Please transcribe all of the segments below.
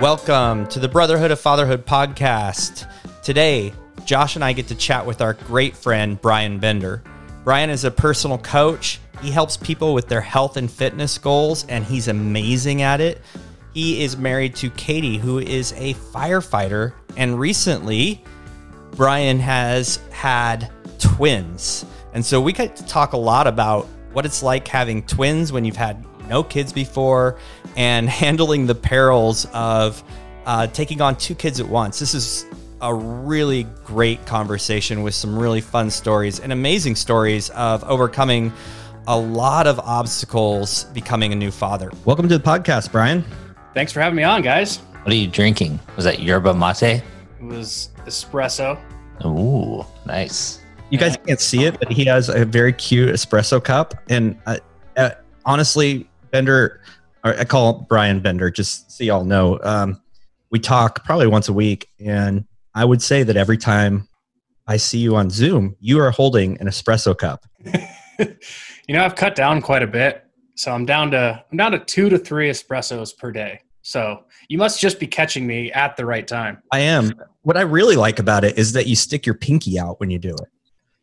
Welcome to the Brotherhood of Fatherhood podcast. Today, Josh and I get to chat with our great friend, Brian Bender. Brian is a personal coach. He helps people with their health and fitness goals, and he's amazing at it. He is married to Katie, who is a firefighter. And recently, Brian has had twins. And so we get to talk a lot about what it's like having twins when you've had no kids before and handling the perils of uh, taking on two kids at once. This is a really great conversation with some really fun stories and amazing stories of overcoming a lot of obstacles becoming a new father. Welcome to the podcast, Brian. Thanks for having me on, guys. What are you drinking? Was that yerba mate? It was espresso. Ooh, nice. You guys can't see it, but he has a very cute espresso cup. And uh, uh, honestly, Bender, or I call Brian Bender, just so y'all know. Um, we talk probably once a week, and I would say that every time I see you on Zoom, you are holding an espresso cup. you know, I've cut down quite a bit, so I'm down to I'm down to two to three espressos per day. So you must just be catching me at the right time. I am. What I really like about it is that you stick your pinky out when you do it.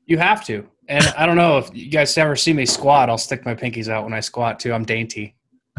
You have to. And I don't know if you guys ever see me squat. I'll stick my pinkies out when I squat too. I'm dainty.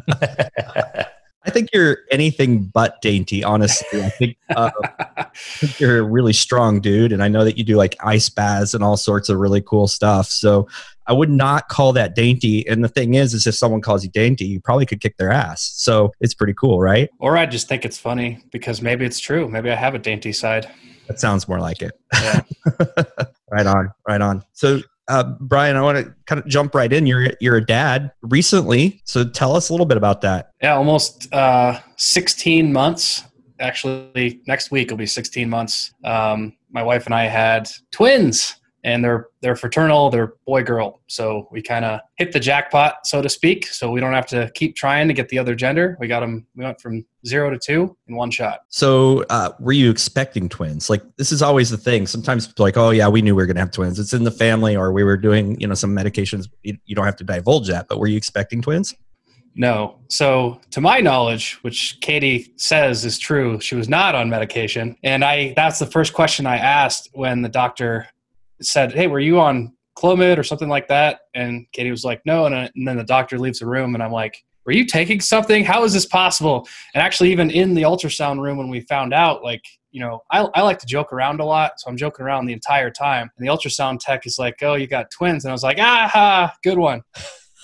I think you're anything but dainty, honestly. I think, uh, I think, you're a really strong dude, and I know that you do like ice baths and all sorts of really cool stuff. So I would not call that dainty. And the thing is, is if someone calls you dainty, you probably could kick their ass. So it's pretty cool, right? Or I just think it's funny because maybe it's true. Maybe I have a dainty side. That sounds more like it. Yeah. right on, right on. So uh, Brian, I want to kind of jump right in. You're you're a dad recently, so tell us a little bit about that. Yeah, almost uh, 16 months. Actually, next week will be 16 months. Um, my wife and I had twins and they're they're fraternal they're boy girl. So we kind of hit the jackpot so to speak. So we don't have to keep trying to get the other gender. We got them we went from zero to two in one shot. So uh, were you expecting twins? Like this is always the thing. Sometimes people like oh yeah we knew we were going to have twins. It's in the family or we were doing you know some medications. You, you don't have to divulge that but were you expecting twins? No. So, to my knowledge, which Katie says is true, she was not on medication. And I that's the first question I asked when the doctor said, "Hey, were you on Clomid or something like that?" And Katie was like, "No." And, uh, and then the doctor leaves the room, and I'm like, "Were you taking something? How is this possible?" And actually, even in the ultrasound room when we found out, like, you know, I, I like to joke around a lot, so I'm joking around the entire time. And the ultrasound tech is like, "Oh, you got twins," and I was like, "Ah, good one."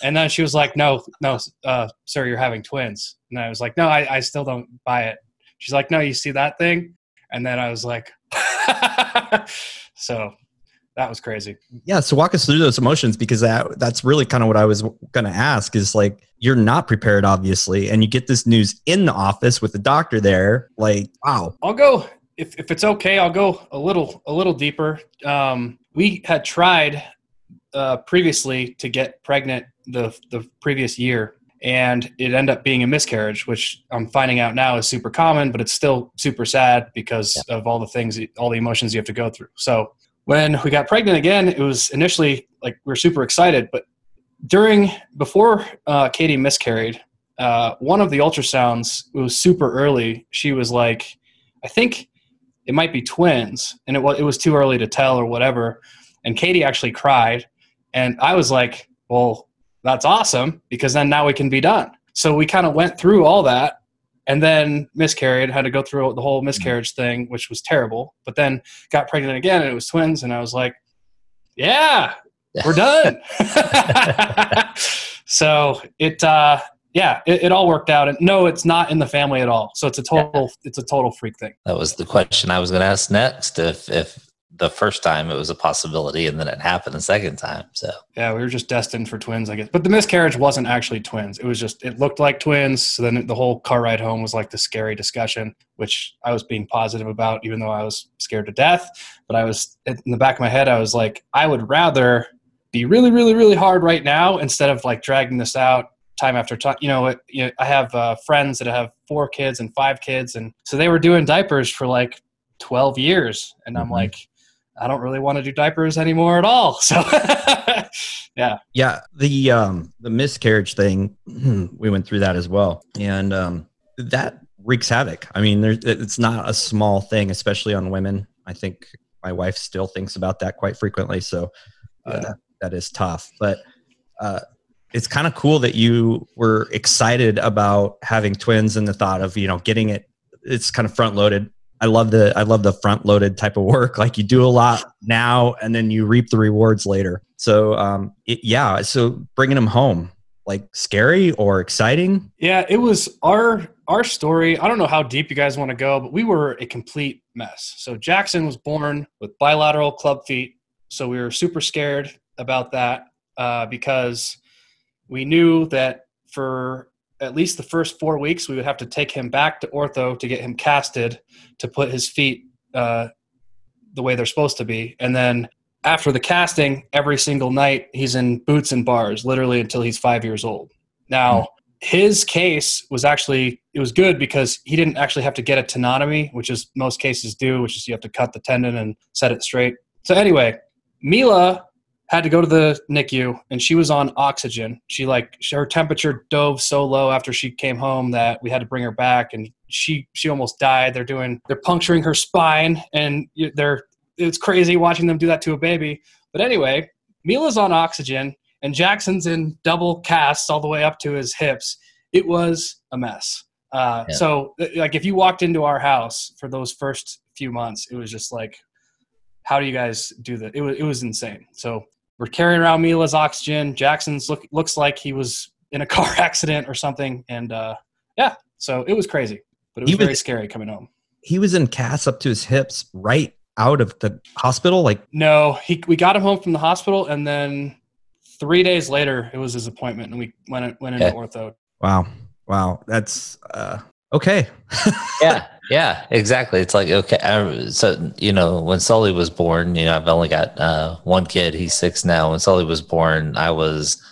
And then she was like, "No, no, uh, sir, you're having twins." And I was like, "No, I, I still don't buy it." She's like, "No, you see that thing?" And then I was like, "So that was crazy. Yeah, so walk us through those emotions because that that's really kind of what I was going to ask is like you're not prepared obviously and you get this news in the office with the doctor there like wow. I'll go if if it's okay, I'll go a little a little deeper. Um, we had tried uh, previously to get pregnant the the previous year and it ended up being a miscarriage which i'm finding out now is super common but it's still super sad because yeah. of all the things all the emotions you have to go through so when we got pregnant again, it was initially like we were super excited, but during before uh, Katie miscarried, uh, one of the ultrasounds it was super early. She was like, I think it might be twins, and it was it was too early to tell or whatever. And Katie actually cried, and I was like, well, that's awesome because then now we can be done. So we kind of went through all that and then miscarried had to go through the whole miscarriage thing which was terrible but then got pregnant again and it was twins and i was like yeah we're done. So it uh yeah it, it, all worked out and no it's not in the family at all. So it's a total it's a total freak thing. That was the question i was going to ask next if if the first time it was a possibility and then it happened the second time so yeah we were just destined for twins i guess but the miscarriage wasn't actually twins it was just it looked like twins so then the whole car ride home was like the scary discussion which i was being positive about even though i was scared to death but i was in the back of my head i was like i would rather be really really really hard right now instead of like dragging this out time after time. You know, it, you know I have uh, friends that have four kids and five kids, and so they were doing diapers for like 12 years, and I'm mm-hmm. like, I don't really want to do diapers anymore at all. So yeah. Yeah. The um the miscarriage thing, we went through that as well. And um that wreaks havoc. I mean, there's, it's not a small thing, especially on women. I think my wife still thinks about that quite frequently. So uh, yeah. that, that is tough. But uh, it's kind of cool that you were excited about having twins and the thought of you know getting it. It's kind of front loaded. I love the I love the front loaded type of work. Like you do a lot now, and then you reap the rewards later. So um, it, yeah. So bringing them home, like scary or exciting? Yeah, it was our our story. I don't know how deep you guys want to go, but we were a complete mess. So Jackson was born with bilateral club feet, so we were super scared about that uh, because we knew that for at least the first four weeks we would have to take him back to ortho to get him casted to put his feet uh, the way they're supposed to be, and then after the casting, every single night he's in boots and bars, literally until he's five years old. Now, mm. his case was actually it was good because he didn't actually have to get a tenotomy, which is most cases do, which is you have to cut the tendon and set it straight. So anyway, Mila had to go to the NICU and she was on oxygen. She like her temperature dove so low after she came home that we had to bring her back and she she almost died. They're doing they're puncturing her spine and they're it's crazy watching them do that to a baby. But anyway, Mila's on oxygen and Jackson's in double casts all the way up to his hips. It was a mess. Uh, yeah. So, uh, like, if you walked into our house for those first few months, it was just like, how do you guys do that? It was it was insane. So we're carrying around Mila's oxygen. Jackson's look looks like he was in a car accident or something, and uh, yeah, so it was crazy, but it was, was very scary coming home. He was in casts up to his hips, right out of the hospital? Like no, he we got him home from the hospital, and then three days later it was his appointment, and we went went into okay. ortho. Wow, wow, that's uh, okay. yeah, yeah, exactly. It's like okay, I, so you know when Sully was born, you know I've only got uh, one kid. He's six now. When Sully was born, I was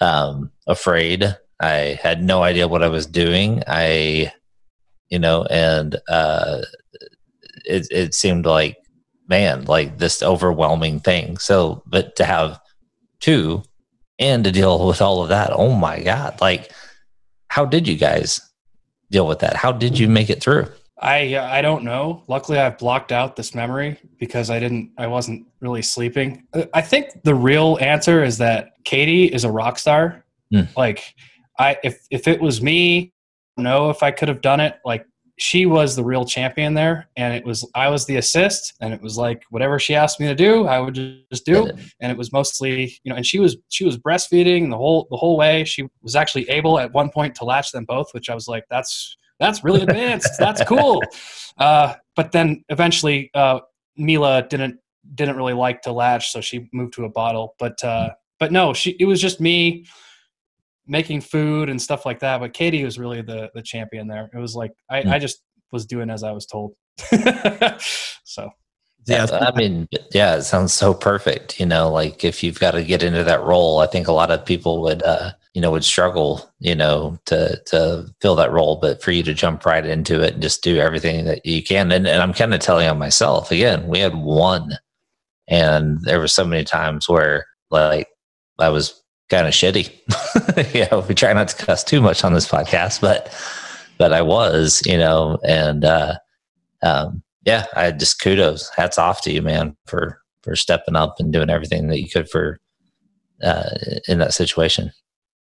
um, afraid. I had no idea what I was doing. I, you know, and uh, it, it seemed like man like this overwhelming thing so but to have two and to deal with all of that oh my god like how did you guys deal with that? How did you make it through? I i don't know. Luckily i've blocked out this memory because i didn't i wasn't really sleeping. I think the real answer is that katie is a rock star. Mm. like i if if it was me know if i could have done it. Like she was the real champion there and it was i was the assist and it was like whatever she asked me to do i would just do. And it was mostly you know and she was she was breastfeeding the whole the whole way. She was actually able at one point to latch them both which i was like that's that's really advanced. That's cool. Uh, but then eventually uh, mila didn't didn't really like to latch so she moved to a bottle. But uh, but no she it was just me making food and stuff like that. But Katie was really the the champion there. It was like I, mm. I just was doing as I was told. so yeah, I mean, yeah, it sounds so perfect. You know, like if you've got to get into that role, I think a lot of people would, uh, you know, would struggle, you know, to to fill that role. But for you to jump right into it and just do everything that you can, and, and I'm kind of telling on myself again. We had one, and there were so many times where like I was kind of shitty. know, we try not to cuss too much on this podcast, but but I was, you know, and uh, um, yeah, I just kudos, hats off to you, man, for for stepping up and doing everything that you could for uh, in that situation.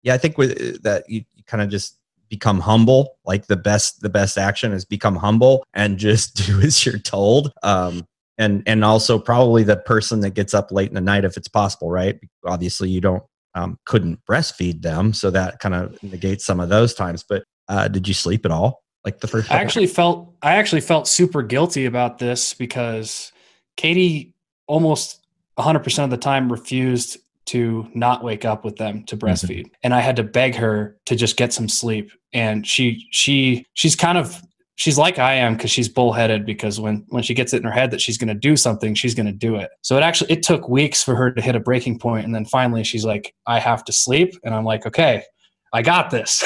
Yeah, I think with that, you, you kind of just become humble. Like the best, the best action is become humble and just do as you're told. Um, and and also probably the person that gets up late in the night if it's possible, right? Obviously, you don't um, couldn't breastfeed them, so that kind of negates some of those times. But uh, did you sleep at all? Like the first? I actually times? felt I actually felt super guilty about this because Katie almost 100% of the time refused to not wake up with them to breastfeed mm-hmm. and i had to beg her to just get some sleep and she she she's kind of she's like I am because she's bullheaded because when when she gets it in her head that she's going to do something, she's going to do it. So it actually it took weeks for her to hit a breaking point, and then finally she's like, I have to sleep, and I'm like, okay, I got this.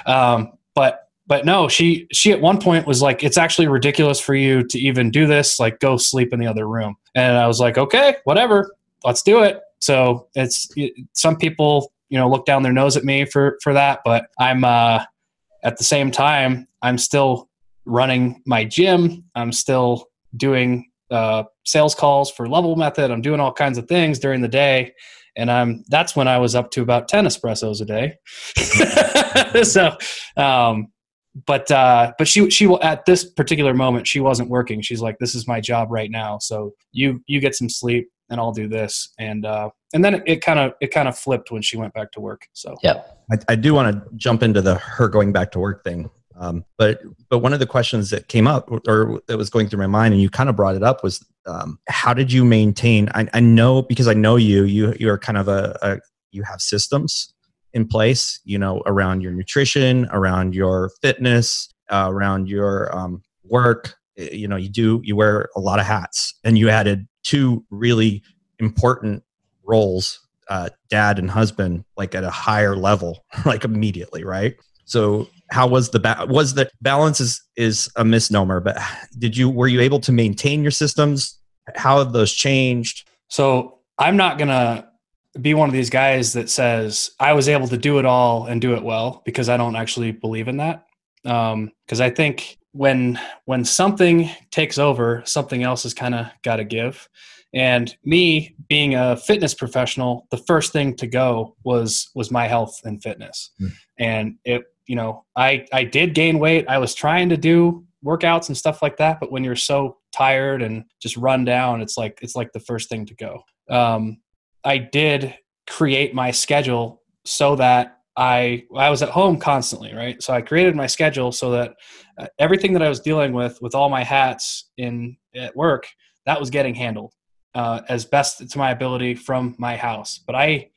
um, but but no, she she at one point was like, it's actually ridiculous for you to even do this. Like, go sleep in the other room. And I was like, okay, whatever, let's do it. So it's it, some people you know look down their nose at me for for that, but I'm uh at the same time, I'm still running my gym. I'm still doing uh, sales calls for Level Method. I'm doing all kinds of things during the day, and I'm that's when I was up to about ten espressos a day. so, um, but uh, but she she will at this particular moment she wasn't working. She's like, "This is my job right now, so you you get some sleep, and I'll do this." And uh, and then it kind of it kind of flipped when she went back to work. So yeah, I, I do want to jump into the her going back to work thing. Um, but but one of the questions that came up or that was going through my mind, and you kind of brought it up, was um, how did you maintain? I, I know because I know you. You you are kind of a, a you have systems in place. You know around your nutrition, around your fitness, uh, around your um, work. You know you do you wear a lot of hats, and you added two really important roles uh, dad and husband like at a higher level like immediately right? So how was the ba- was the balance is is a misnomer but did you were you able to maintain your systems? How have those changed? So i'm not gonna be one of these guys that says i was able to do it all and do it well because i don't actually believe in that. Because um, i think when when something takes over something else has kind of got to give and me being a fitness professional the first thing to go was was my health and fitness mm. and it you know, I I did gain weight. I was trying to do workouts and stuff like that, but when you're so tired and just run down, it's like it's like the first thing to go. Um, I did create my schedule so that I I was at home constantly, right? So I created my schedule so that uh, everything that I was dealing with with all my hats in at work that was getting handled uh, as best to my ability from my house. But I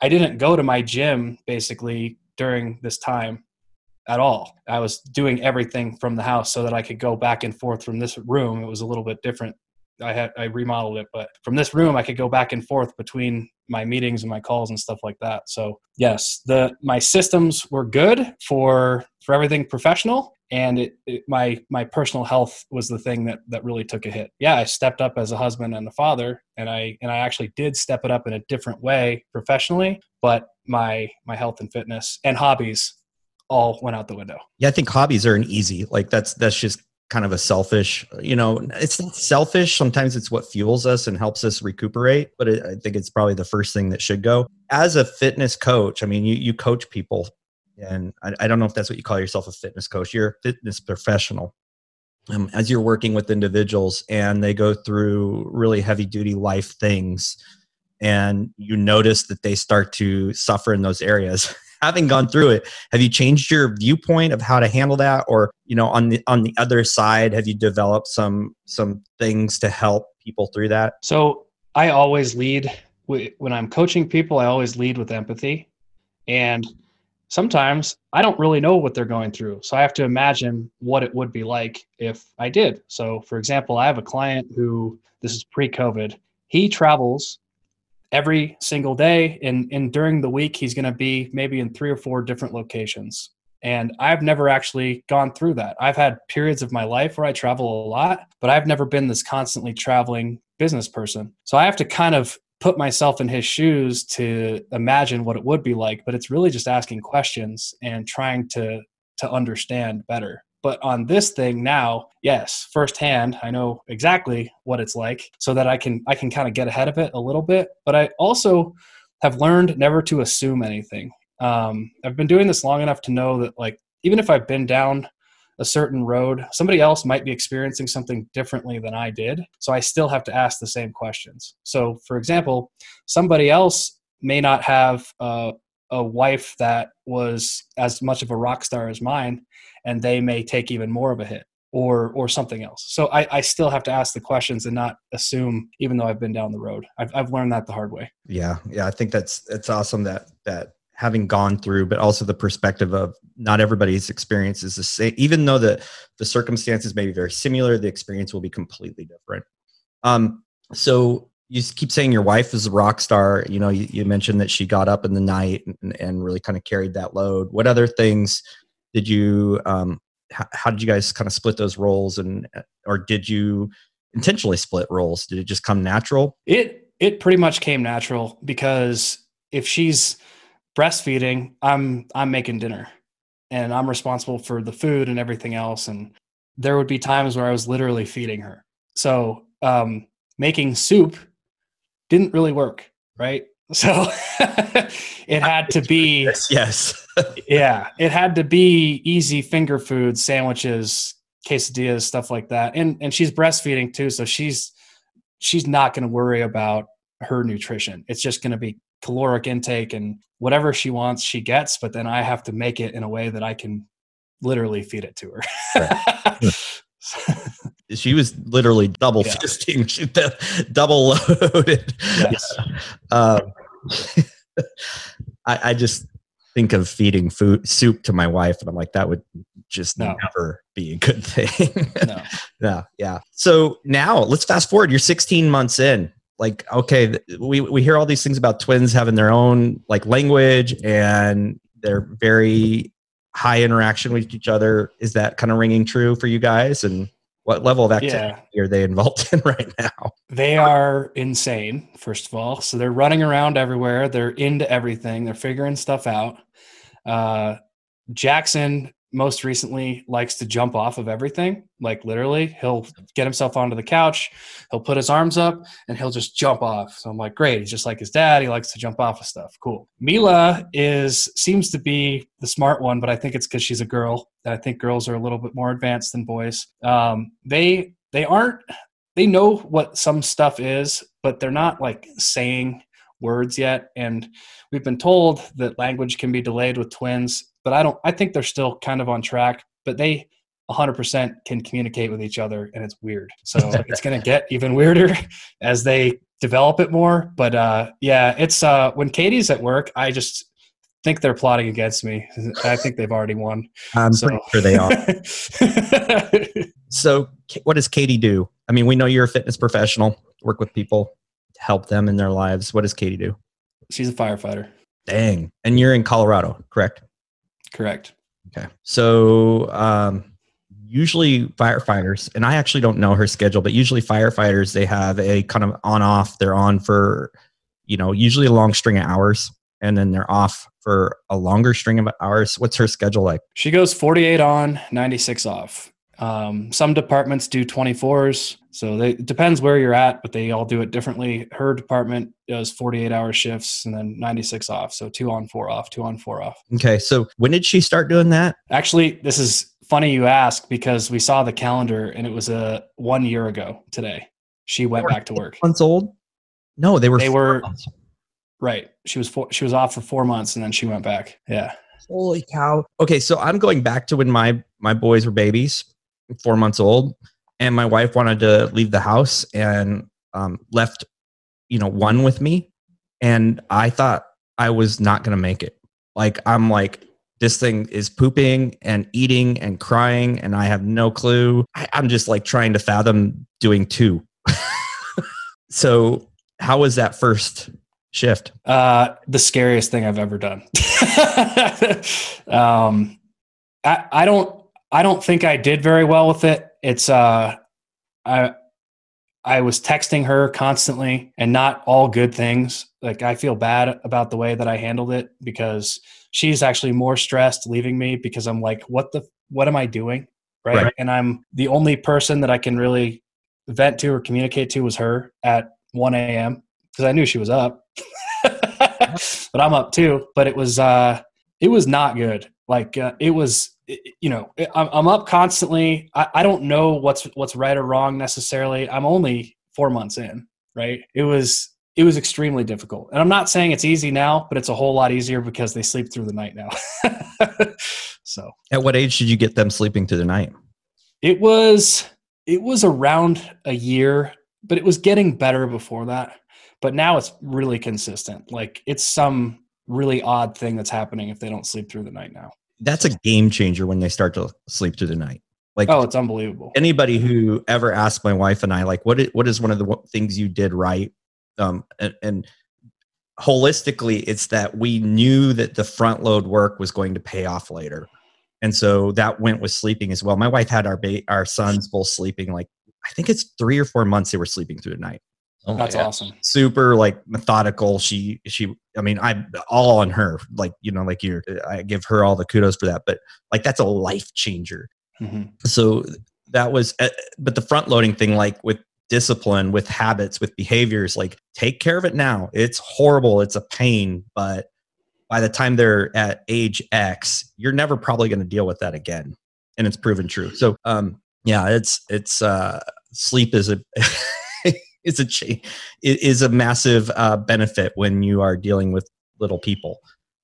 I didn't go to my gym basically during this time at all. I was doing everything from the house so that I could go back and forth from this room. It was a little bit different. I had I remodeled it, but from this room I could go back and forth between my meetings and my calls and stuff like that. So yes, the my systems were good for for everything professional, and it, it, my my personal health was the thing that that really took a hit. Yeah, I stepped up as a husband and a father, and I and I actually did step it up in a different way professionally, but my my health and fitness and hobbies all went out the window. Yeah, I think hobbies are an easy like that's that's just kind of a selfish you know it's not selfish sometimes it's what fuels us and helps us recuperate but it, i think it's probably the first thing that should go as a fitness coach i mean you, you coach people and I, I don't know if that's what you call yourself a fitness coach. You're a fitness professional um, as you're working with individuals and they go through really heavy duty life things and you notice that they start to suffer in those areas. Having gone through it have you changed your viewpoint of how to handle that? Or you know on the on the other side have you developed some some things to help people through that? So i always lead when i'm coaching people i always lead with empathy. And sometimes i don't really know what they're going through so i have to imagine what it would be like if i did. So for example i have a client who this is pre-covid he travels every single day and, and during the week he's going to be maybe in three or four different locations. And i've never actually gone through that. I've had periods of my life where i travel a lot but i've never been this constantly traveling business person. So i have to kind of put myself in his shoes to imagine what it would be like but it's really just asking questions and trying to to understand better but on this thing now, yes, firsthand, I know exactly what it's like so that I can I can kind of get ahead of it a little bit. But I also have learned never to assume anything. Um, I've been doing this long enough to know that like even if I've been down a certain road, somebody else might be experiencing something differently than I did. So I still have to ask the same questions. So, for example, somebody else may not have uh, a wife that was as much of a rock star as mine and they may take even more of a hit or or something else so i, I still have to ask the questions and not assume even though i've been down the road I've, I've learned that the hard way yeah yeah i think that's it's awesome that that having gone through but also the perspective of not everybody's experience is the same even though the the circumstances may be very similar the experience will be completely different. Um so you keep saying your wife is a rock star. You know you, you mentioned that she got up in the night and, and really kind of carried that load. What other things did you um, how, how did you guys kind of split those roles and or did you intentionally split roles? Did it just come natural? It it pretty much came natural because if she's breastfeeding i'm i'm making dinner and I'm responsible for the food and everything else. And there would be times where I was literally feeding her. So um, making soup didn't really work, right? So it had to be Yes, yes. yeah, it had to be easy finger food, sandwiches, quesadillas, stuff like that. And and she's breastfeeding too, so she's she's not going to worry about her nutrition. It's just going to be caloric intake and whatever she wants, she gets. But then I have to make it in a way that I can literally feed it to her. she was literally double Yeah. fisting, she, double loaded. yes. Um, I, I just think of feeding food soup to my wife, and I'm like, that would just No. never be a good thing. No. yeah, yeah. So now let's fast forward. You're 16 months in. Like, okay, we we hear all these things about twins having their own like language, and they're very high interaction with each other. Is that kind of ringing true for you guys? And what level of activity Yeah. are they involved in right now? They are insane, first of all. So they're running around everywhere. They're into everything. They're figuring stuff out. Uh, Jackson most recently likes to jump off of everything. Like literally, he'll get himself onto the couch, he'll put his arms up, and he'll just jump off. So I'm like, great. He's just like his dad. He likes to jump off of stuff. Cool. Mila is seems to be the smart one, but I think it's because she's a girl. I think girls are a little bit more advanced than boys. Um, they they aren't they know what some stuff is, but they're not like saying words yet. And we've been told that language can be delayed with twins, but I don't, I think they're still kind of on track, but they 100% can communicate with each other and it's weird. So it's going to get even weirder as they develop it more. But uh, yeah, it's uh, when Katie's at work, I just think they're plotting against me. I think they've already won. I'm So- pretty sure they are. So, what does Katie do? I mean, we know you're a fitness professional, work with people, help them in their lives. What does Katie do? She's a firefighter. Dang. And you're in Colorado, correct? Correct. Okay. So, um, usually firefighters, and I actually don't know her schedule, but usually firefighters, they have a kind of on off. They're on for, you know, usually a long string of hours, and then they're off for a longer string of hours. What's her schedule like? She goes 48 on, 96 off. Um, some departments do 24s. So they, it depends where you're at, but they all do it differently. Her department does 48 hour shifts and then 96 off. So two on, four off, two on, four off. Okay. So, when did she start doing that? Actually, this is funny you ask because we saw the calendar and it was a one year ago today. She went back to work. Months old? No, they were. They four were- months. Right. She was four, she was off for four months and then she went back. Yeah. Holy cow. Okay, so I'm going back to when my my boys were babies, four months old, and my wife wanted to leave the house and um, left, you know, one with me, and I thought I was not going to make it. Like I'm like this thing is pooping and eating and crying, and I have no clue. I, I'm just like trying to fathom doing two. so how was that first shift? Uh, the scariest thing I've ever done. um, I, I don't, I don't think I did very well with it. It's, uh, I, I was texting her constantly and not all good things. Like I feel bad about the way that I handled it because she's actually more stressed leaving me because I'm like, what the, what am I doing? Right. Right. And I'm the only person that I can really vent to or communicate to was her at 1 a.m. because I knew she was up. but I'm up too. But it was uh, it was not good. Like uh, it was, you know, I'm, I'm up constantly. I, I don't know what's what's right or wrong necessarily. I'm only four months in, right? It was it was extremely difficult, and I'm not saying it's easy now, but it's a whole lot easier because they sleep through the night now. so At what age did you get them sleeping through the night? it was it was around a year, but it was getting better before that. But now it's really consistent. Like it's some really odd thing that's happening if they don't sleep through the night now. That's a game changer when they start to sleep through the night. Like Oh, it's unbelievable. anybody who ever asked my wife and I, like, what is, what is one of the things you did right? Um, and, and holistically, it's that we knew that the front load work was going to pay off later, and so that went with sleeping as well. My wife had our ba- our sons both sleeping like I think it's three or four months they were sleeping through the night. Oh That's gosh. awesome. super like methodical she she i mean I'm all on her like you know like you're i give her all the kudos for that but like that's a life changer Mhm. so that was uh, but the front loading thing like with discipline with habits with behaviors like take care of it now it's horrible it's a pain but by the time they're at age x you're never probably going to deal with that again and it's proven true so um yeah it's it's uh sleep is a is a cha- it is a massive uh benefit when you are dealing with little people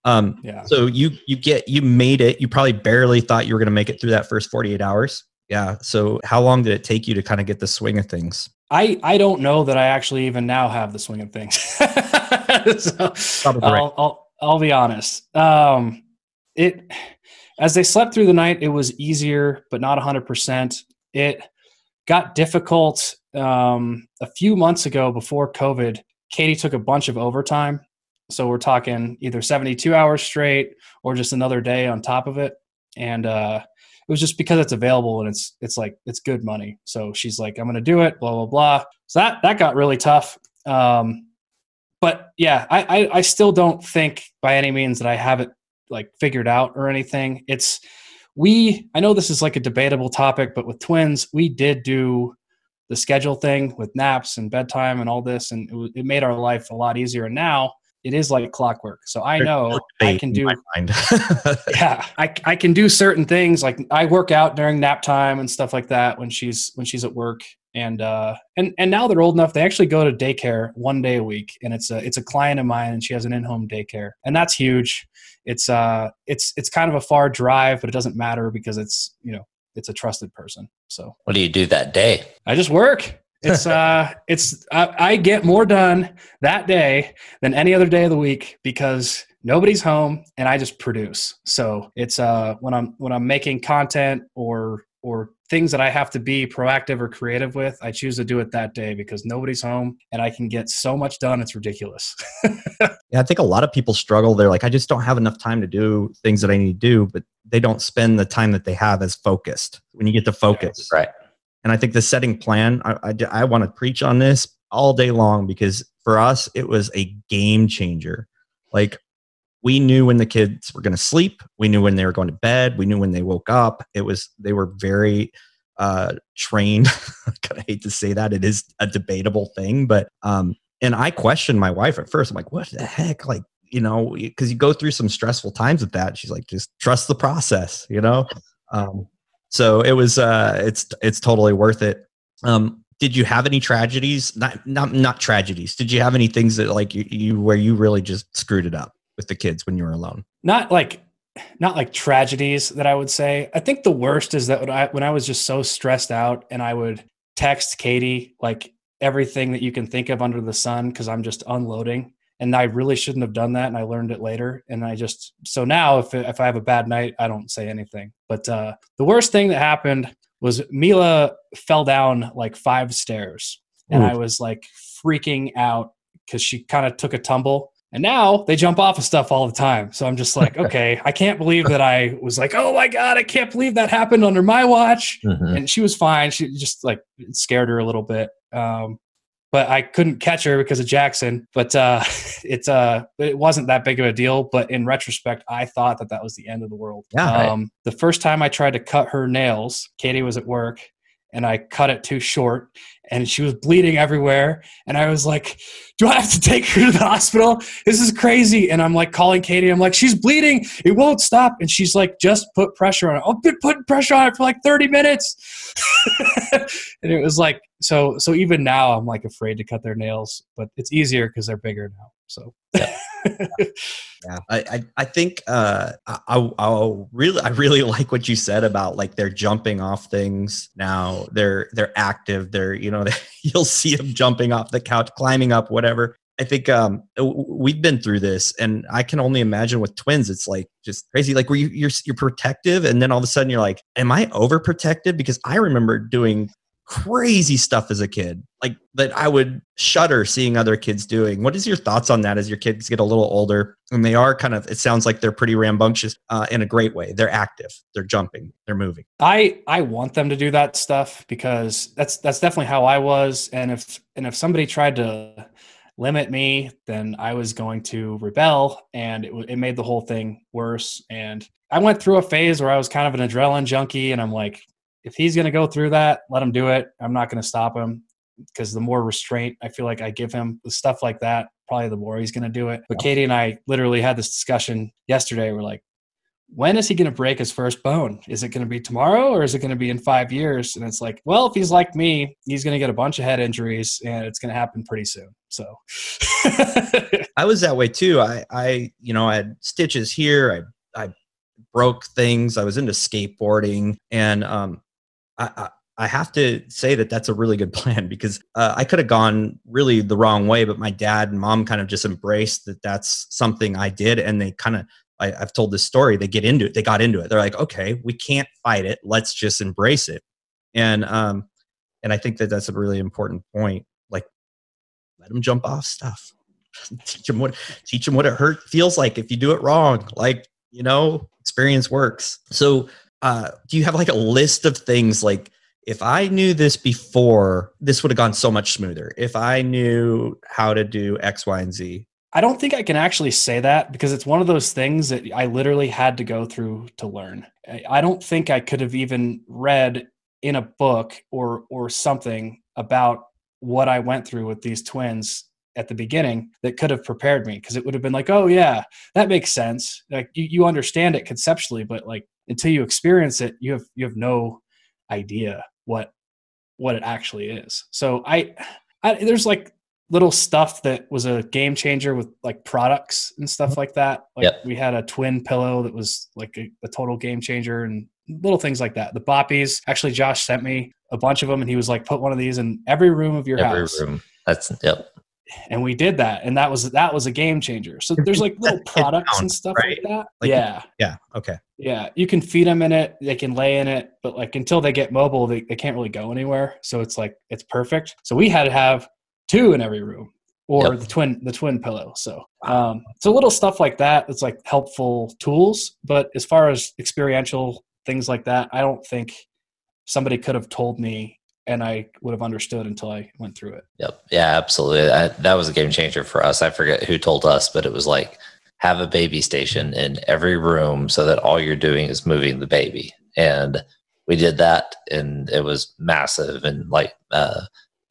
um Yeah. so you you get you made it. You probably barely thought you were going to make it through that first 48 hours. Yeah. So how long did it take you to kind of get the swing of things? I, I don't know that I actually even now have the swing of things. so Probably. I'll, I'll, I'll be honest. Um, it as they slept through the night, it was easier, but not 100%. It got difficult um, a few months ago before COVID. Katie took a bunch of overtime. So we're talking either 72 hours straight or just another day on top of it. And uh, it was just because it's available and it's it's like it's good money. So she's like, I'm gonna do it, blah blah blah. So that that got really tough. Um, but yeah, I, I I still don't think by any means that I have it like figured out or anything. It's we I know this is like a debatable topic, but with twins, we did do the schedule thing with naps and bedtime and all this, and it, it made our life a lot easier. And now it is like clockwork. So I know I can do In yeah I, I can do certain things like i work out during nap time and stuff like that when she's when she's at work and uh and and now they're old enough they actually go to daycare one day a week and it's a it's a client of mine and she has an in-home daycare and that's huge it's uh it's it's kind of a far drive but it doesn't matter because it's you know it's a trusted person so. What do you do that day? i just work. It's uh it's I, I get more done that day than any other day of the week because nobody's home and i just produce. So it's uh when i'm when i'm making content or or things that i have to be proactive or creative with i choose to do it that day because nobody's home and i can get so much done it's ridiculous yeah, I think a lot of people struggle. They're like, I just don't have enough time to do things that I need to do, but they don't spend the time that they have as focused. When you get to focus, Right. And I think the setting plan, I, I, want to preach on this all day long because for us, it was a game changer. Like we knew when the kids were going to sleep, we knew when they were going to bed, we knew when they woke up. It was, they were very uh, trained. I hate to say that. It is a debatable thing, but, um, and I questioned my wife at first. I'm like, what the heck? Like, you know, because you go through some stressful times with that. She's like, just trust the process, you know? Um, so it was uh it's it's totally worth it um did you have any tragedies not not not tragedies did you have any things that like you, you where you really just screwed it up with the kids when you were alone not like not like tragedies that I would say. I think the worst is that when I when I was just so stressed out and I would text Katie like everything that you can think of under the sun because I'm just unloading. And I really shouldn't have done that, and I learned it later. And I just so now if if I have a bad night, I don't say anything. But uh, the worst thing that happened was Mila fell down like five stairs, and Ooh. I was like freaking out because she kind of took a tumble. And now they jump off of stuff all the time. So I'm just like, okay, I can't believe that I was like, oh my God, I can't believe that happened under my watch. Mhm. And she was fine. She just like scared her a little bit. Um, but I couldn't catch her because of Jackson. But uh, it's uh, it wasn't that big of a deal. But in retrospect, I thought that that was the end of the world. Yeah, right. Um, the first time I tried to cut her nails, Katie was at work, and I cut it too short, and she was bleeding everywhere. And I was like, "Do I have to take her to the hospital? This is crazy." And I'm like calling Katie. I'm like, "She's bleeding. It won't stop." And she's like, "Just put pressure on it. I've been putting pressure on it for like 30 minutes." and it was like so. So even now, I'm like afraid to cut their nails, but it's easier because they're bigger now. So. yeah i i, I think uh I, I i'll really i really like what you said about like they're jumping off things now they're they're active they're you know you'll see them jumping off the couch climbing up whatever I think um, we've been through this, and I can only imagine with twins, it's like just crazy. Like where you, you're you're protective, and then all of a sudden you're like, "Am I overprotective?" Because I remember doing crazy stuff as a kid, like that I would shudder seeing other kids doing. What is your thoughts on that as your kids get a little older and they are kind of? It sounds like they're pretty rambunctious uh, in a great way. They're active, they're jumping, they're moving. I I want them to do that stuff because that's that's definitely how I was. And if and if somebody tried to limit me, then I was going to rebel, and it, it made the whole thing worse. And I went through a phase where I was kind of an adrenaline junkie, and I'm like, if he's going to go through that, let him do it. I'm not going to stop him because the more restraint I feel like I give him with stuff like that, probably the more he's going to do it. But Katie and I literally had this discussion yesterday. We're like, when is he going to break his first bone? Is it going to be tomorrow or is it going to be in five years? And it's like, well, if he's like me, he's going to get a bunch of head injuries and it's going to happen pretty soon. So I was that way too. I, I, you know, I had stitches here. I, I broke things. I was into skateboarding and, um, I, I have to say that that's a really good plan because uh, I could have gone really the wrong way, but my dad and mom kind of just embraced that that's something I did, and they kind of I, have told this story. They get into it. They got into it. They're like, okay, we can't fight it. Let's just embrace it. And um, and I think that that's a really important point. Like, let them jump off stuff. teach them what teach them what it hurt feels like if you do it wrong. Like, you know, experience works. So, uh, do you have like a list of things like? If I knew this before, this would have gone so much smoother. If I knew how to do X, Y, and Z, I don't think I can actually say that because it's one of those things that I literally had to go through to learn. I don't think I could have even read in a book or or something about what I went through with these twins at the beginning that could have prepared me because it would have been like, oh yeah, that makes sense. Like you, you understand it conceptually, but like until you experience it, you have you have no idea what what it actually is. So I, I there's like little stuff that was a game changer with like products and stuff mm-hmm. like that. Like yep. we had a twin pillow that was like a, a, total game changer and little things like that. The boppies, actually, Josh sent me a bunch of them and he was like, put one of these in every room of your every house. Room. That's yep. And we did that, and that was that was a game changer. So there's like little products and stuff right. like that. Like, yeah, yeah, okay, yeah. You can feed them in it, they can lay in it, but like until they get mobile, they, they can't really go anywhere. So it's like it's perfect. So we had to have two in every room or yep. the twin the twin pillow so um, so little stuff like that it's like helpful tools but as far as experiential things like that i don't think somebody could have told me and i would have understood until i went through it. Yep. Yeah absolutely. I, that was a game changer for us. I forget who told us but it was like have a baby station in every room so that all you're doing is moving the baby. And we did that and it was massive. And like uh,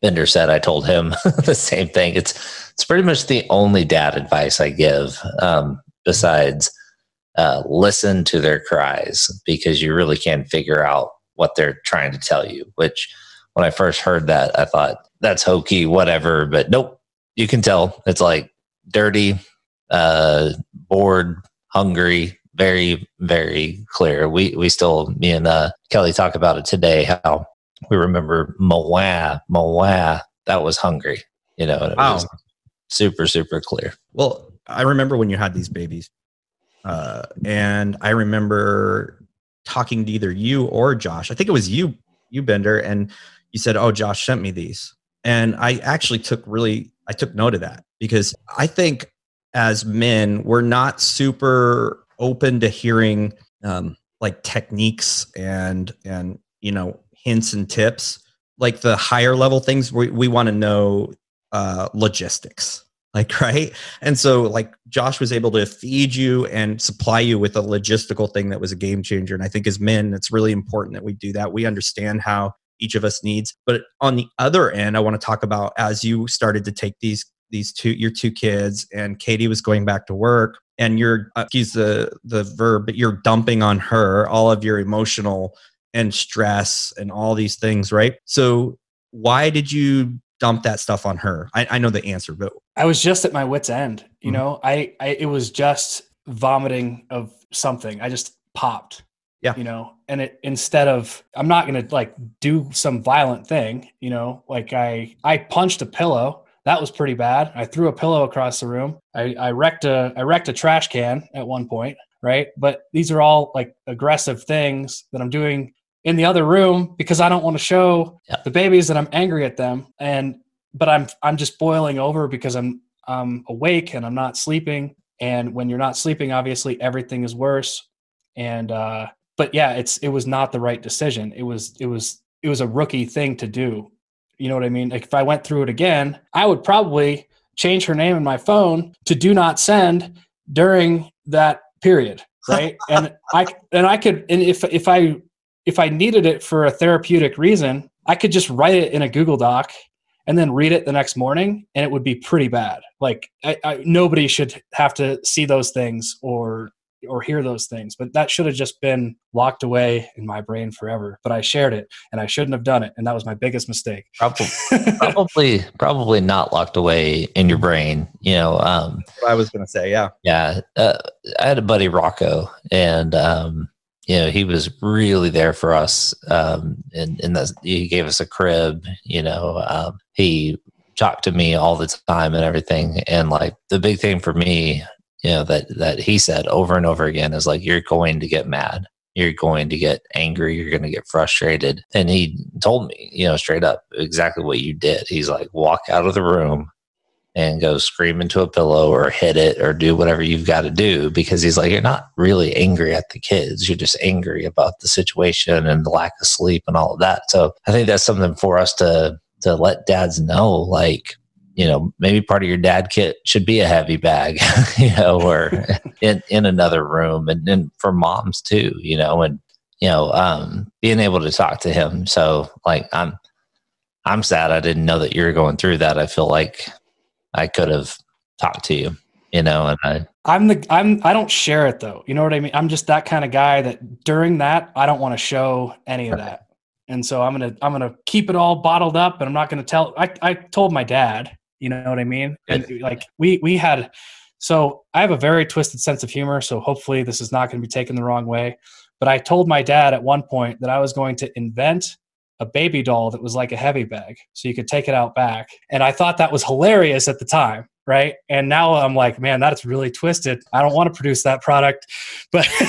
Bender said, I told him the same thing. It's it's pretty much the only dad advice I give, um, besides uh, listen to their cries because you really can't figure out what they're trying to tell you. Which, when I first heard that, I thought that's hokey, whatever. But nope, you can tell it's like dirty, uh, bored, hungry. Very, very clear. We we still me and uh, Kelly talk about it today. How we remember Moa, Moa, that was hungry, you know, and it wow. was super, super clear. Well, I remember when you had these babies. Uh, and I remember talking to either you or Josh. I think it was you, you Bender, and you said, "Oh, Josh sent me these." And I actually took really I took note of that because I think as men, we're not super open to hearing um, like techniques and and you know hints and tips. Like the higher level things, we, we want to know uh, logistics like right and so like josh was able to feed you and supply you with a logistical thing that was a game changer and i think as men it's really important that we do that we understand how each of us needs but on the other end i want to talk about as you started to take these these two your two kids and katie was going back to work and you're uh, excuse the the verb but you're dumping on her all of your emotional and stress and all these things, right? So why did you dump that stuff on her? I, I know the answer, but I was just at my wits' end. You mm-hmm. know, I, I it was just vomiting of something. I just popped. Yeah. You know, and it instead of I'm not gonna like do some violent thing, you know, like I I punched a pillow. That was pretty bad. I threw a pillow across the room. I, I wrecked a I wrecked a trash can at one point, right? But these are all like aggressive things that I'm doing in the other room because I don't want to show Yeah. the babies that I'm angry at them. And but I'm I'm just boiling over because I'm I'm awake and I'm not sleeping. And when you're not sleeping, obviously everything is worse. And uh but yeah, it's it was not the right decision. It was it was it was a rookie thing to do. You know what I mean? Like if I went through it again, I would probably change her name in my phone to do not send during that period, right? and I and I could and if if I if I needed it for a therapeutic reason, I could just write it in a Google Doc and then read it the next morning, and it would be pretty bad. Like I, I, nobody should have to see those things or or hear those things, but that should have just been locked away in my brain forever. But I shared it, and I shouldn't have done it, and that was my biggest mistake. Probably, probably, probably not locked away in your brain. You know, um, I was going to say, yeah. yeah. Uh, I had a buddy Rocco, and um, you know, he was really there for us. Um, and and the, he gave us a crib. You know, um, he talked to me all the time and everything. And like the big thing for me, you know, that that he said over and over again is like, you're going to get mad. You're going to get angry. You're going to get frustrated. And he told me, you know, straight up exactly what you did. He's like, walk out of the room and go scream into a pillow or hit it or do whatever you've got to do because he's like, you're not really angry at the kids. You're just angry about the situation and the lack of sleep and all of that. So I think that's something for us to to let dads know, like, you know, maybe part of your dad kit should be a heavy bag, you know, or in, in another room and then for moms too, you know, and you know, um, being able to talk to him. So like I'm I'm sad I didn't know that you were going through that. I feel like I could have talked to you, you know, and I I'm the I'm I don't share it though. You know what I mean? I'm just that kind of guy that during that I don't want to show any of that. And so I'm gonna I'm gonna keep it all bottled up and I'm not gonna tell I, I told my dad, you know what I mean? And like we we had so I have a very twisted sense of humor, so hopefully this is not gonna be taken the wrong way. But I told my dad at one point that I was going to invent a baby doll that was like a heavy bag so you could take it out back. And I thought that was hilarious at the time right? And now I'm like, man, that's really twisted. I don't want to produce that product. But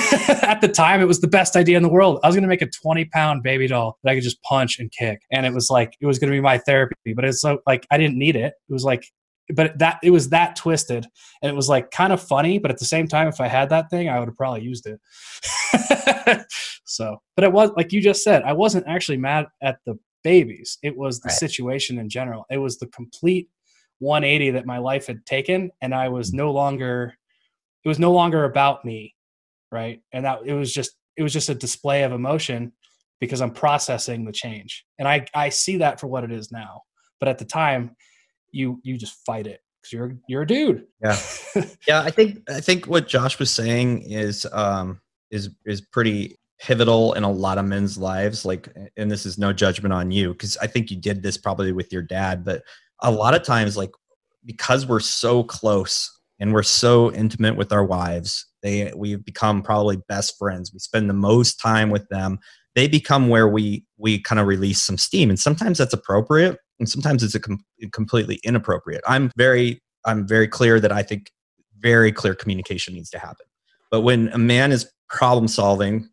at the time, it was the best idea in the world. I was going to make a 20 pound baby doll that I could just punch and kick. And it was like, it was going to be my therapy. But it's so like, I didn't need it. It was like, but that it was that twisted and it was like kind of funny but at the same time if i had that thing i would have probably used it so but it was like you just said i wasn't actually mad at the babies it was the Right. situation in general it was the complete 180 that my life had taken and i was no longer it was no longer about me right? And that it was just it was just a display of emotion because i'm processing the change. And i i see that for what it is now. But at the time you you just fight it because you're you're a dude. Yeah. Yeah, I think I think what Josh was saying is um is is pretty pivotal in a lot of men's lives. Like and this is no judgment on you cuz I think you did this probably with your dad but a lot of times like because we're so close and we're so intimate with our wives they we've become probably best friends. We spend the most time with them. They become where we we kind of release some steam. And sometimes that's appropriate and sometimes it's a com- completely inappropriate. I'm very i'm very clear that i think very clear communication needs to happen. But when a man is problem solving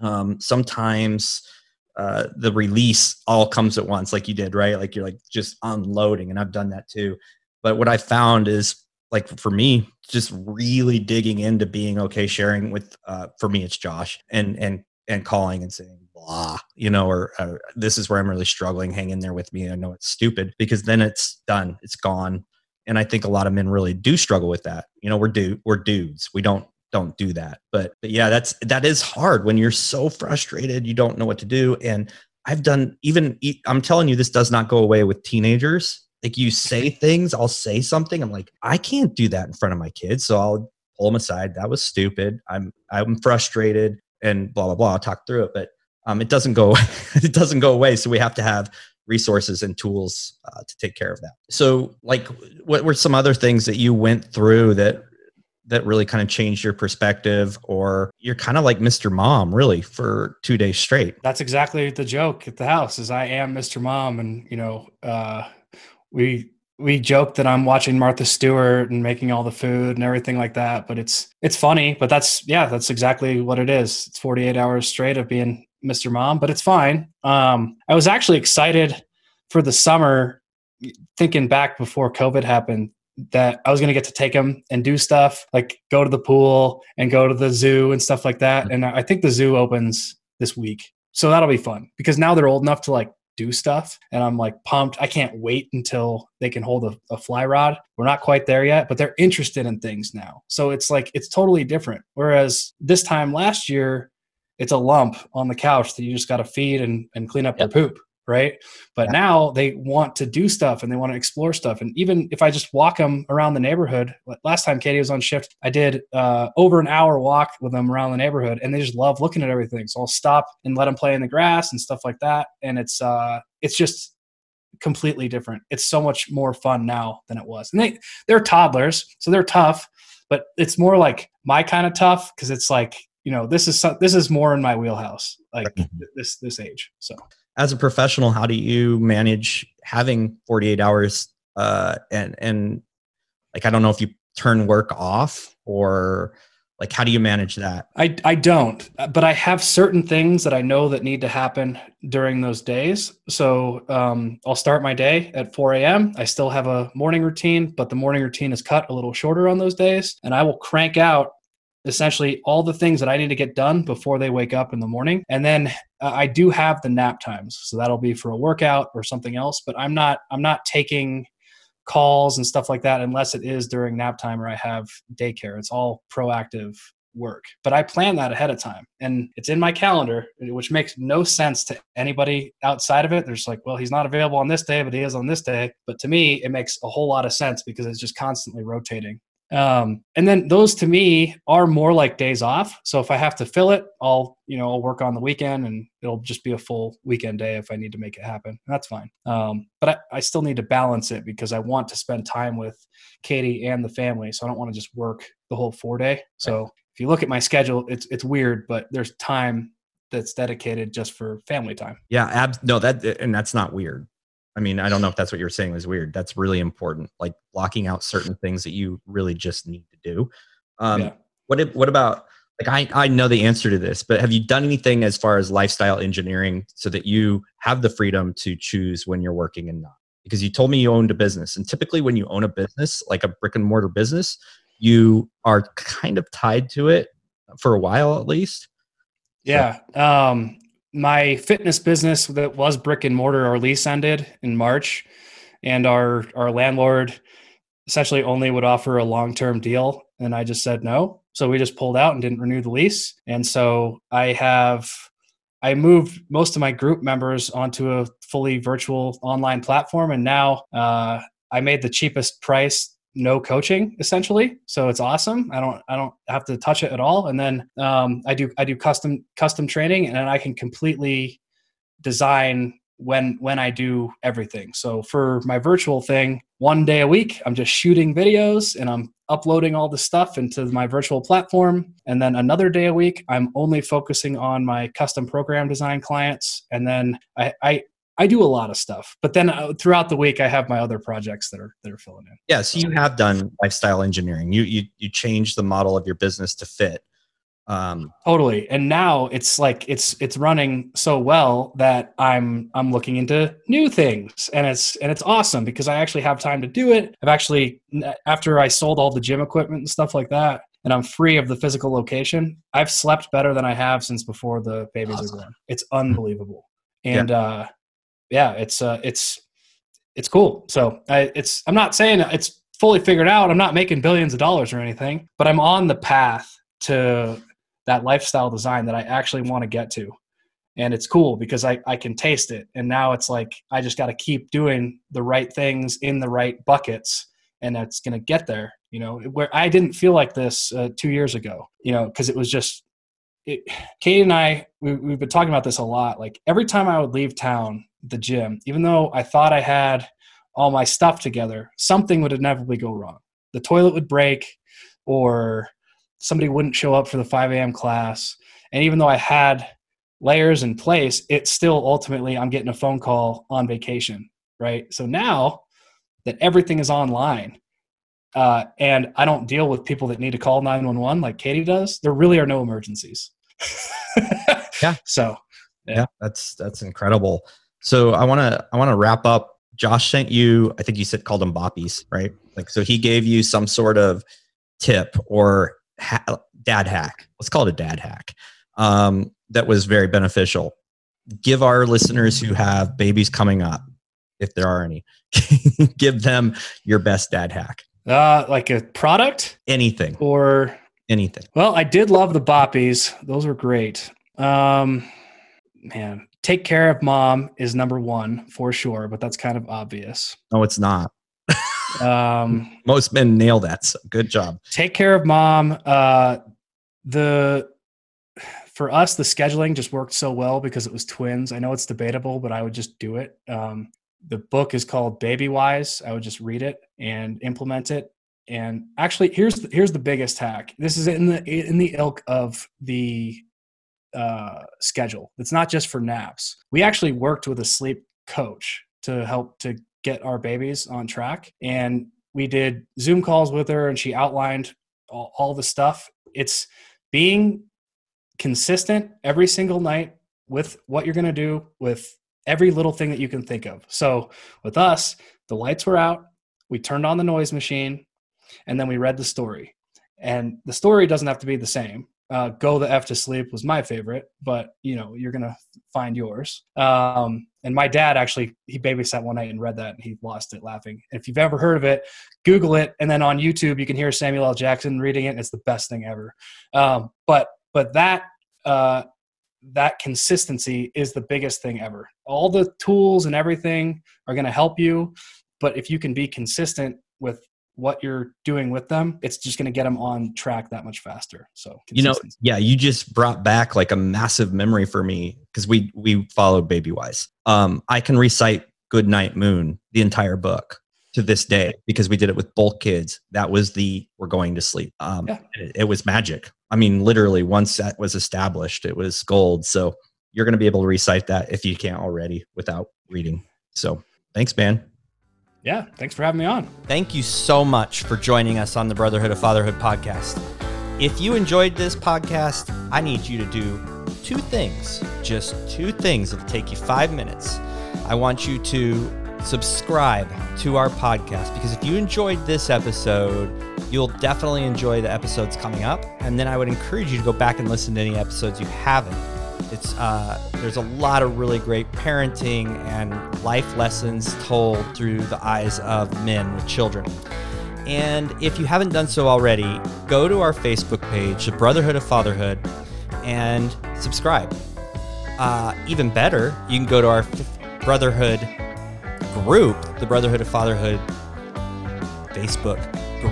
um, sometimes uh, the release all comes at once like you did right? Like you're like just unloading and i've done that too. But what i found is like for me just really digging into being okay sharing with uh, for me it's josh and and and calling and saying blah you know or, or this is where i'm really struggling. Hang in there with me. I know it's stupid because then it's done. It's gone. And i think a lot of men really do struggle with that. You know we're du- we're dudes. We don't don't do that. But, but yeah that's that is hard when you're so frustrated you don't know what to do. And i've done even I'm telling you this does not go away with teenagers. Like you say things i'll say something i'm like i can't do that in front of my kids. So i'll pull them aside. That was stupid. I'm i'm frustrated and blah blah blah i'll talk through it. But um, it doesn't go it doesn't go away. So we have to have resources and tools uh, to take care of that. So like what were some other things that you went through that that really kind of changed your perspective or you're kind of like mr mom really for two days straight that's exactly the joke at the house is i am mr mom and you know uh we we joke that i'm watching martha stewart and making all the food and everything like that but it's it's funny but that's yeah that's exactly what it is it's 48 hours straight of being Mr. Mom, but it's fine. Um, I was actually excited for the summer, thinking back before COVID happened, that I was going to get to take him and do stuff like go to the pool and go to the zoo and stuff like that. Mm-hmm. And I think the zoo opens this week. So that'll be fun because now they're old enough to like do stuff. And I'm like pumped. I can't wait until they can hold a, a, fly rod. We're not quite there yet, but they're interested in things now. So it's like, it's totally different. Whereas this time last year, it's a lump on the couch that you just got to feed and, and clean up yep. their poop right? But yeah. now they want to do stuff and they want to explore stuff. And even if I just walk them around the neighborhood, last time Katie was on shift, I did uh, over an hour walk with them around the neighborhood, and they just love looking at everything. So I'll stop and let them play in the grass and stuff like that. And it's uh, it's just completely different. It's so much more fun now than it was. And they they're toddlers, so they're tough, but it's more like my kind of tough because it's like you know this is this is more in my wheelhouse like this this age so as a professional, how do you manage having 48 hours uh, and and like I don't know if you turn work off or like how do you manage that? I i don't but i have certain things that i know that need to happen during those days. So um, i'll start my day at 4 a.m i still have a morning routine but the morning routine is cut a little shorter on those days and i will crank out essentially all the things that I need to get done before they wake up in the morning. And then uh, I do have the nap times. So that'll be for a workout or something else, but I'm not I'm not taking calls and stuff like that unless it is during nap time or I have daycare. It's all proactive work. But I plan that ahead of time and it's in my calendar, which makes no sense to anybody outside of it. There's like, well, he's not available on this day, but he is on this day. But to me, it makes a whole lot of sense because it's just constantly rotating. Um, and then those to me are more like days off. So if I have to fill it, I'll you know I'll work on the weekend, and it'll just be a full weekend day if I need to make it happen. That's fine. Um, but I, I still need to balance it because I want to spend time with Katie and the family. So I don't want to just work the whole four day. So if you look at my schedule, it's it's weird, but there's time that's dedicated just for family time. Yeah, ab- no, that and that's not weird. I mean, I don't know if that's what you're saying was weird. That's really important. Like blocking out certain things that you really just need to do. Um, yeah. What if, what about like I I know the answer to this, but have you done anything as far as lifestyle engineering so that you have the freedom to choose when you're working and not? Because you told me you owned a business, and typically when you own a business, like a brick and mortar business, you are kind of tied to it for a while at least. Yeah. Um, my fitness business that was brick and mortar, our lease ended in March, and our our landlord essentially only would offer a long term deal, and I just said no. So we just pulled out and didn't renew the lease, and so I have I moved most of my group members onto a fully virtual online platform, and now uh, I made the cheapest price no coaching essentially. So it's awesome. I don't i don't have to touch it at all. And then um, i do i do custom custom training and then i can completely design when when i do everything. So for my virtual thing one day a week i'm just shooting videos and i'm uploading all the stuff into my virtual platform. And then another day a week i'm only focusing on my custom program design clients. And then i, I I do a lot of stuff, but then uh, throughout the week I have my other projects that are that are filling in. Yeah, so you have done lifestyle engineering. You you you changed the model of your business to fit. Um, totally, and now it's like it's it's running so well that I'm I'm looking into new things, and it's and it's awesome because I actually have time to do it. I've actually after I sold all the gym equipment and stuff like that, and I'm free of the physical location. I've slept better than I have since before the babies awesome. are born. It's unbelievable. And yeah. uh, yeah, it's uh, it's it's cool. So I, it's I'm not saying it's fully figured out. I'm not making billions of dollars or anything, but I'm on the path to that lifestyle design that I actually want to get to. And it's cool because I, I can taste it. And now it's like I just got to keep doing the right things in the right buckets and it's going to get there. You know, where I didn't feel like this uh, two years ago, you know, because it was just, it, Kate and I, we, we've been talking about this a lot. Like every time I would leave town, the gym, even though I thought I had all my stuff together, something would inevitably go wrong. The toilet would break, or somebody wouldn't show up for the 5 a.m. class. And even though I had layers in place, it still ultimately I'm getting a phone call on vacation, right? So now that everything is online, uh, and I don't deal with people that need to call 911 like Katie does, there really are no emergencies. yeah. So Yeah. yeah, that's that's incredible. So I want to I want to wrap up. Josh sent you, I think you said called them boppies, right? Like so he gave you some sort of tip or ha- dad hack. Let's call it a dad hack. Um, that was very beneficial. Give our listeners who have babies coming up, if there are any, give them your best dad hack. Uh, like a product, anything, or anything. Well, I did love the boppies; those were great. Um, man, take care of mom is number one for sure, but that's kind of obvious. No, it's not. um, Most men nail that. So good job. Take care of mom. Uh, the for us, the scheduling just worked so well because it was twins. I know it's debatable, but I would just do it. Um, the book is called Baby Wise. I would just read it and implement it. And actually, here's the, here's the biggest hack. This is in the in the ilk of the uh, schedule. It's not just for naps. We actually worked with a sleep coach to help to get our babies on track, and we did Zoom calls with her, and she outlined all, all the stuff. It's being consistent every single night with what you're going to do with every little thing that you can think of. So with us, the lights were out, we turned on the noise machine, and then we read the story. And the story doesn't have to be the same. Uh, Go the F to Sleep was my favorite, but you know, you're to find yours. Um, and my dad actually, he babysat one night and read that and he lost it laughing. If you've ever heard of it, Google it. And then on YouTube, you can hear Samuel L. Jackson reading it. It's the best thing ever. Um, but, but that, uh, that consistency is the biggest thing ever. All the tools and everything are going to help you. But if you can be consistent with what you're doing with them, it's just going to get them on track that much faster. So, you know, yeah, you just brought back like a massive memory for me because we we followed Baby Wise. Um, I can recite Good Night Moon, the entire book to this day because we did it with both kids. That was the we're going to sleep. Um, yeah. it, it was magic. I mean, literally, once that was established, it was gold. So you're going to be able to recite that if you can't already without reading. So thanks, man yeah, thanks for having me on. Thank you so much for joining us on the Brotherhood of Fatherhood podcast. If you enjoyed this podcast, I need you to do two things, just two things. It'll take you five minutes. I want you to subscribe to our podcast because if you enjoyed this episode, you'll definitely enjoy the episodes coming up. And then I would encourage you to go back and listen to any episodes you haven't it's uh, there's a lot of really great parenting and life lessons told through the eyes of men with children. And if you haven't done so already, go to our Facebook page, the Brotherhood of Fatherhood, and subscribe. Uh, even better, you can go to our Brotherhood group, the Brotherhood of Fatherhood Facebook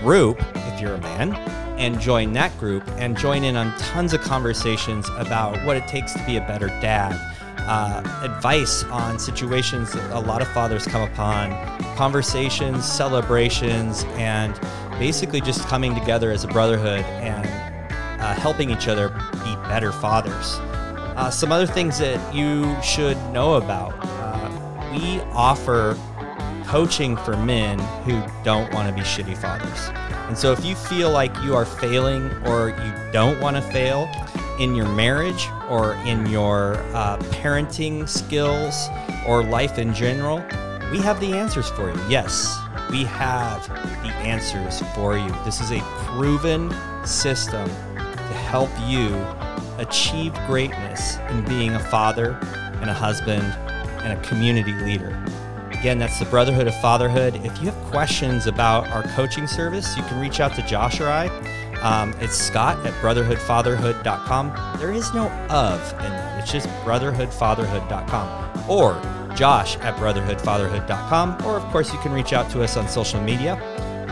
group, if you're a man and join that group and join in on tons of conversations about what it takes to be a better dad. Uh, advice on situations that a lot of fathers come upon, conversations, celebrations, and basically just coming together as a brotherhood and uh, helping each other be better fathers. Uh, some other things that you should know about we offer coaching for men who don't want to be shitty fathers. And so if you feel like you are failing or you don't want to fail in your marriage or in your uh, parenting skills or life in general, we have the answers for you. Yes, we have the answers for you. This is a proven system to help you achieve greatness in being a father and a husband and a community leader. Again, that's the Brotherhood of Fatherhood. If you have questions about our coaching service, you can reach out to Josh or I. Um, it's Scott at brotherhoodfatherhood.com. There is no of in that. It's just brotherhoodfatherhood.com or Josh at brotherhoodfatherhood.com. Or, of course, you can reach out to us on social media.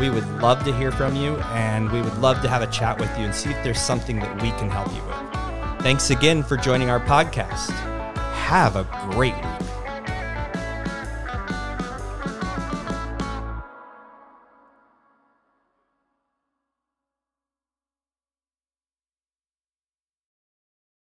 We would love to hear from you and we would love to have a chat with you and see if there's something that we can help you with. Thanks again for joining our podcast. Have a great week.